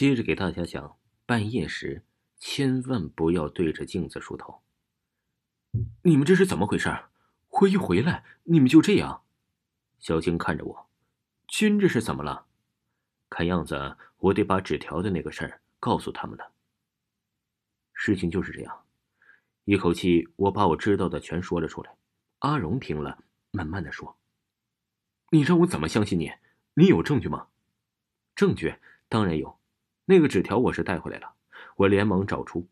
接着给大家讲，半夜时千万不要对着镜子梳头。你们这是怎么回事？我一回来，你们就这样。小青看着我，君这是怎么了？看样子我得把纸条的那个事儿告诉他们了。事情就是这样，一口气我把我知道的全说了出来。阿荣听了，慢慢的说：“你让我怎么相信你？你有证据吗？”证据当然有。那个纸条我是带回来了，我连忙找出。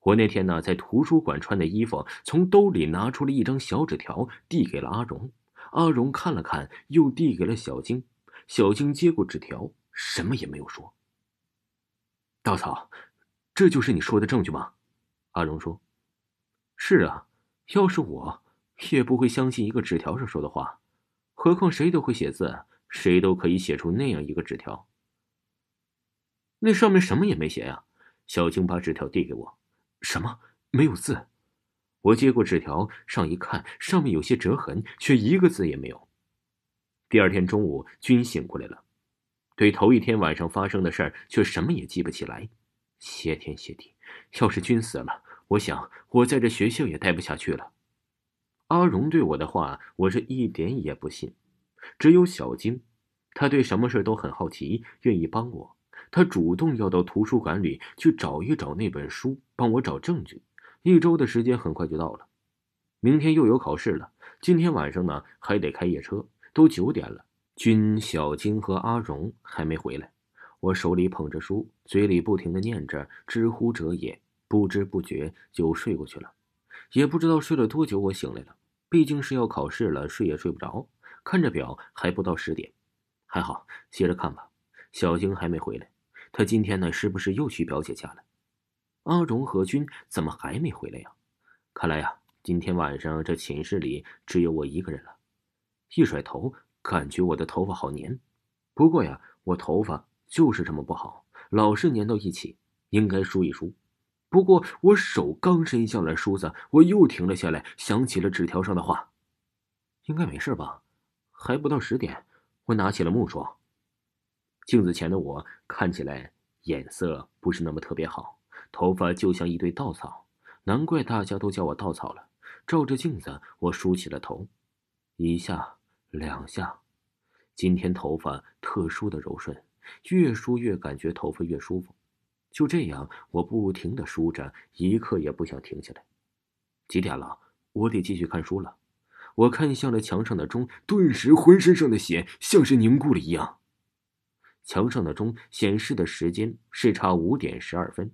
我那天呢，在图书馆穿的衣服，从兜里拿出了一张小纸条，递给了阿荣。阿荣看了看，又递给了小晶。小晶接过纸条，什么也没有说。稻草，这就是你说的证据吗？阿荣说：“是啊，要是我，也不会相信一个纸条上说的话。何况谁都会写字，谁都可以写出那样一个纸条。”那上面什么也没写呀！小青把纸条递给我，什么没有字？我接过纸条上一看，上面有些折痕，却一个字也没有。第二天中午，君醒过来了，对头一天晚上发生的事儿却什么也记不起来。谢天谢地，要是君死了，我想我在这学校也待不下去了。阿荣对我的话，我是一点也不信。只有小晶，他对什么事都很好奇，愿意帮我。他主动要到图书馆里去找一找那本书，帮我找证据。一周的时间很快就到了，明天又有考试了。今天晚上呢，还得开夜车，都九点了。君、小晶和阿荣还没回来，我手里捧着书，嘴里不停的念着“知乎者也”，不知不觉就睡过去了。也不知道睡了多久，我醒来了。毕竟是要考试了，睡也睡不着。看着表，还不到十点，还好，接着看吧。小晶还没回来。他今天呢，是不是又去表姐家了？阿荣和君怎么还没回来呀？看来呀，今天晚上这寝室里只有我一个人了。一甩头，感觉我的头发好黏。不过呀，我头发就是这么不好，老是粘到一起，应该梳一梳。不过我手刚伸向了梳子，我又停了下来，想起了纸条上的话。应该没事吧？还不到十点，我拿起了木梳。镜子前的我看起来眼色不是那么特别好，头发就像一堆稻草，难怪大家都叫我稻草了。照着镜子，我梳起了头，一下两下，今天头发特殊的柔顺，越梳越感觉头发越舒服。就这样，我不停的梳着，一刻也不想停下来。几点了？我得继续看书了。我看向了墙上的钟，顿时浑身上的血像是凝固了一样。墙上的钟显示的时间是差五点十二分。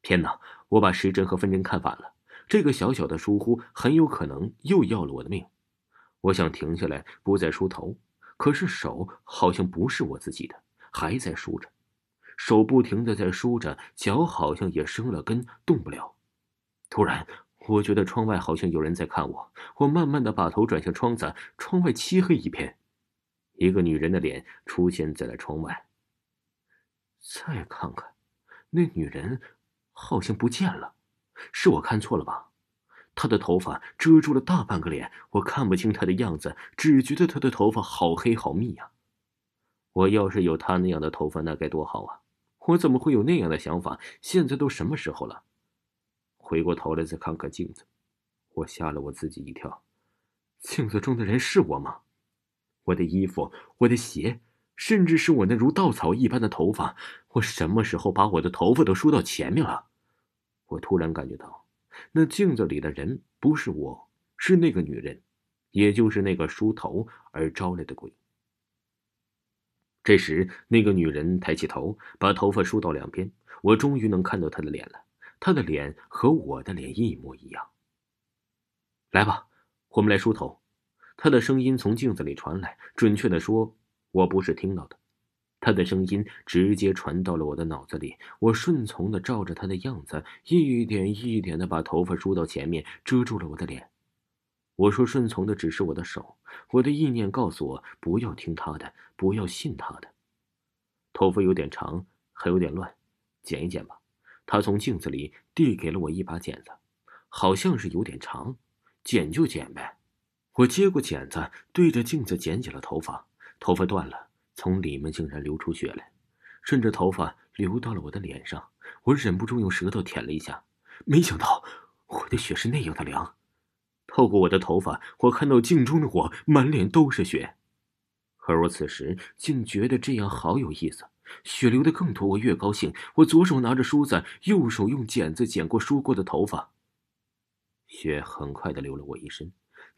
天哪！我把时针和分针看反了，这个小小的疏忽很有可能又要了我的命。我想停下来，不再梳头，可是手好像不是我自己的，还在梳着。手不停的在梳着，脚好像也生了根，动不了。突然，我觉得窗外好像有人在看我。我慢慢的把头转向窗子，窗外漆黑一片。一个女人的脸出现在了窗外。再看看，那女人好像不见了，是我看错了吧？她的头发遮住了大半个脸，我看不清她的样子，只觉得她的头发好黑好密呀。我要是有她那样的头发，那该多好啊！我怎么会有那样的想法？现在都什么时候了？回过头来再看看镜子，我吓了我自己一跳。镜子中的人是我吗？我的衣服，我的鞋，甚至是我那如稻草一般的头发，我什么时候把我的头发都梳到前面了？我突然感觉到，那镜子里的人不是我，是那个女人，也就是那个梳头而招来的鬼。这时，那个女人抬起头，把头发梳到两边，我终于能看到她的脸了。她的脸和我的脸一模一样。来吧，我们来梳头。他的声音从镜子里传来，准确的说，我不是听到的。他的声音直接传到了我的脑子里。我顺从的照着他的样子，一点一点的把头发梳到前面，遮住了我的脸。我说顺从的只是我的手，我的意念告诉我不要听他的，不要信他的。头发有点长，还有点乱，剪一剪吧。他从镜子里递给了我一把剪子，好像是有点长，剪就剪呗。我接过剪子，对着镜子剪起了头发。头发断了，从里面竟然流出血来，顺着头发流到了我的脸上，我忍不住用舌头舔了一下，没想到我的血是那样的凉。透过我的头发，我看到镜中的我满脸都是血，而我此时竟觉得这样好有意思。血流的更多，我越高兴。我左手拿着梳子，右手用剪子剪过梳过的头发。血很快的流了我一身，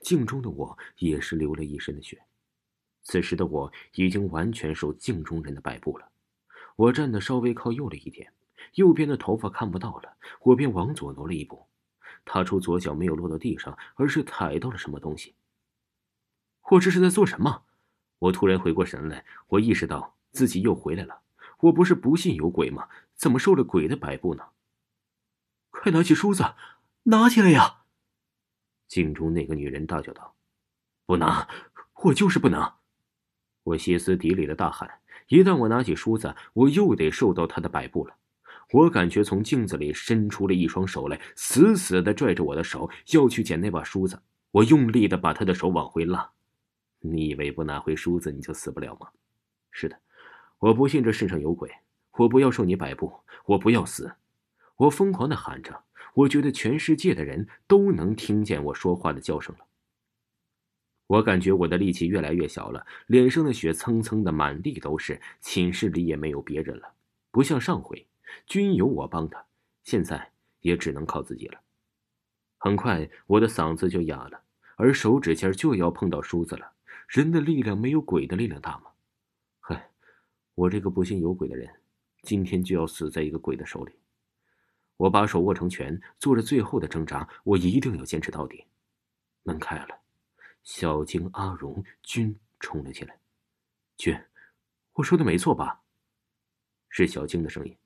镜中的我也是流了一身的血。此时的我已经完全受镜中人的摆布了。我站的稍微靠右了一点，右边的头发看不到了，我便往左挪了一步。踏出左脚没有落到地上，而是踩到了什么东西。我这是在做什么？我突然回过神来，我意识到自己又回来了。我不是不信有鬼吗？怎么受了鬼的摆布呢？快拿起梳子，拿起来呀！镜中那个女人大叫道：“不拿，我就是不拿！”我歇斯底里的大喊：“一旦我拿起梳子，我又得受到她的摆布了。”我感觉从镜子里伸出了一双手来，死死的拽着我的手，要去捡那把梳子。我用力的把他的手往回拉。你以为不拿回梳子你就死不了吗？是的，我不信这世上有鬼，我不要受你摆布，我不要死！我疯狂的喊着，我觉得全世界的人都能听见我说话的叫声了。我感觉我的力气越来越小了，脸上的血蹭蹭的满地都是，寝室里也没有别人了，不像上回。均有我帮他，现在也只能靠自己了。很快，我的嗓子就哑了，而手指尖就要碰到梳子了。人的力量没有鬼的力量大吗？嗨，我这个不信有鬼的人，今天就要死在一个鬼的手里。我把手握成拳，做着最后的挣扎。我一定要坚持到底。门开了，小晶、阿荣、君冲了进来。君，我说的没错吧？是小晶的声音。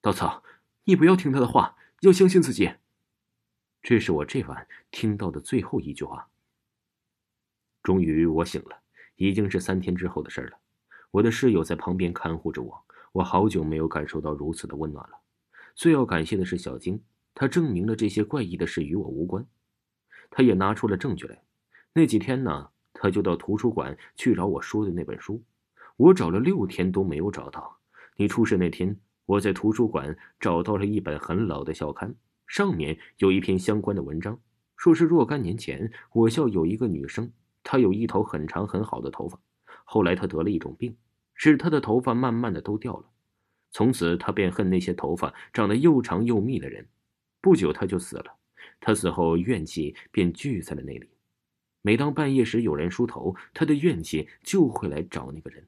稻草，你不要听他的话，要相信自己。这是我这晚听到的最后一句话。终于我醒了，已经是三天之后的事了。我的室友在旁边看护着我，我好久没有感受到如此的温暖了。最要感谢的是小晶，她证明了这些怪异的事与我无关。她也拿出了证据来。那几天呢，她就到图书馆去找我说的那本书，我找了六天都没有找到。你出事那天。我在图书馆找到了一本很老的校刊，上面有一篇相关的文章，说是若干年前我校有一个女生，她有一头很长很好的头发，后来她得了一种病，使她的头发慢慢的都掉了，从此他便恨那些头发长得又长又密的人，不久他就死了，他死后怨气便聚在了那里，每当半夜时有人梳头，他的怨气就会来找那个人。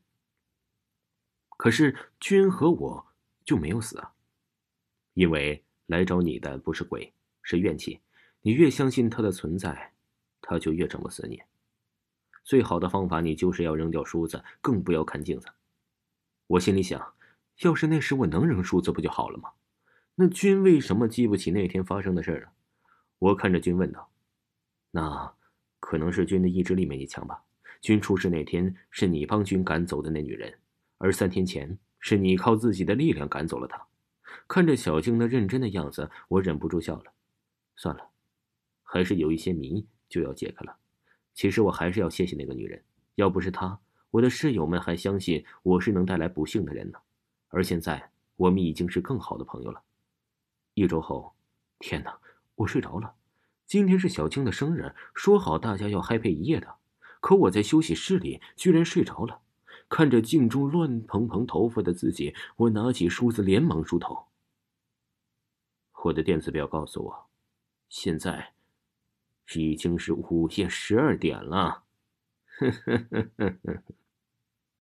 可是君和我。就没有死啊，因为来找你的不是鬼，是怨气。你越相信它的存在，它就越整不死你。最好的方法，你就是要扔掉梳子，更不要看镜子。我心里想，要是那时我能扔梳子，不就好了吗？那君为什么记不起那天发生的事呢？我看着君问道：“那可能是君的意志力没你强吧？君出事那天是你帮君赶走的那女人，而三天前……”是你靠自己的力量赶走了她。看着小静那认真的样子，我忍不住笑了。算了，还是有一些谜就要解开了。其实我还是要谢谢那个女人，要不是她，我的室友们还相信我是能带来不幸的人呢。而现在，我们已经是更好的朋友了。一周后，天哪，我睡着了。今天是小青的生日，说好大家要嗨配一夜的，可我在休息室里居然睡着了。看着镜中乱蓬蓬头发的自己，我拿起梳子连忙梳头。我的电子表告诉我，现在已经是午夜十二点了。呵呵呵呵呵。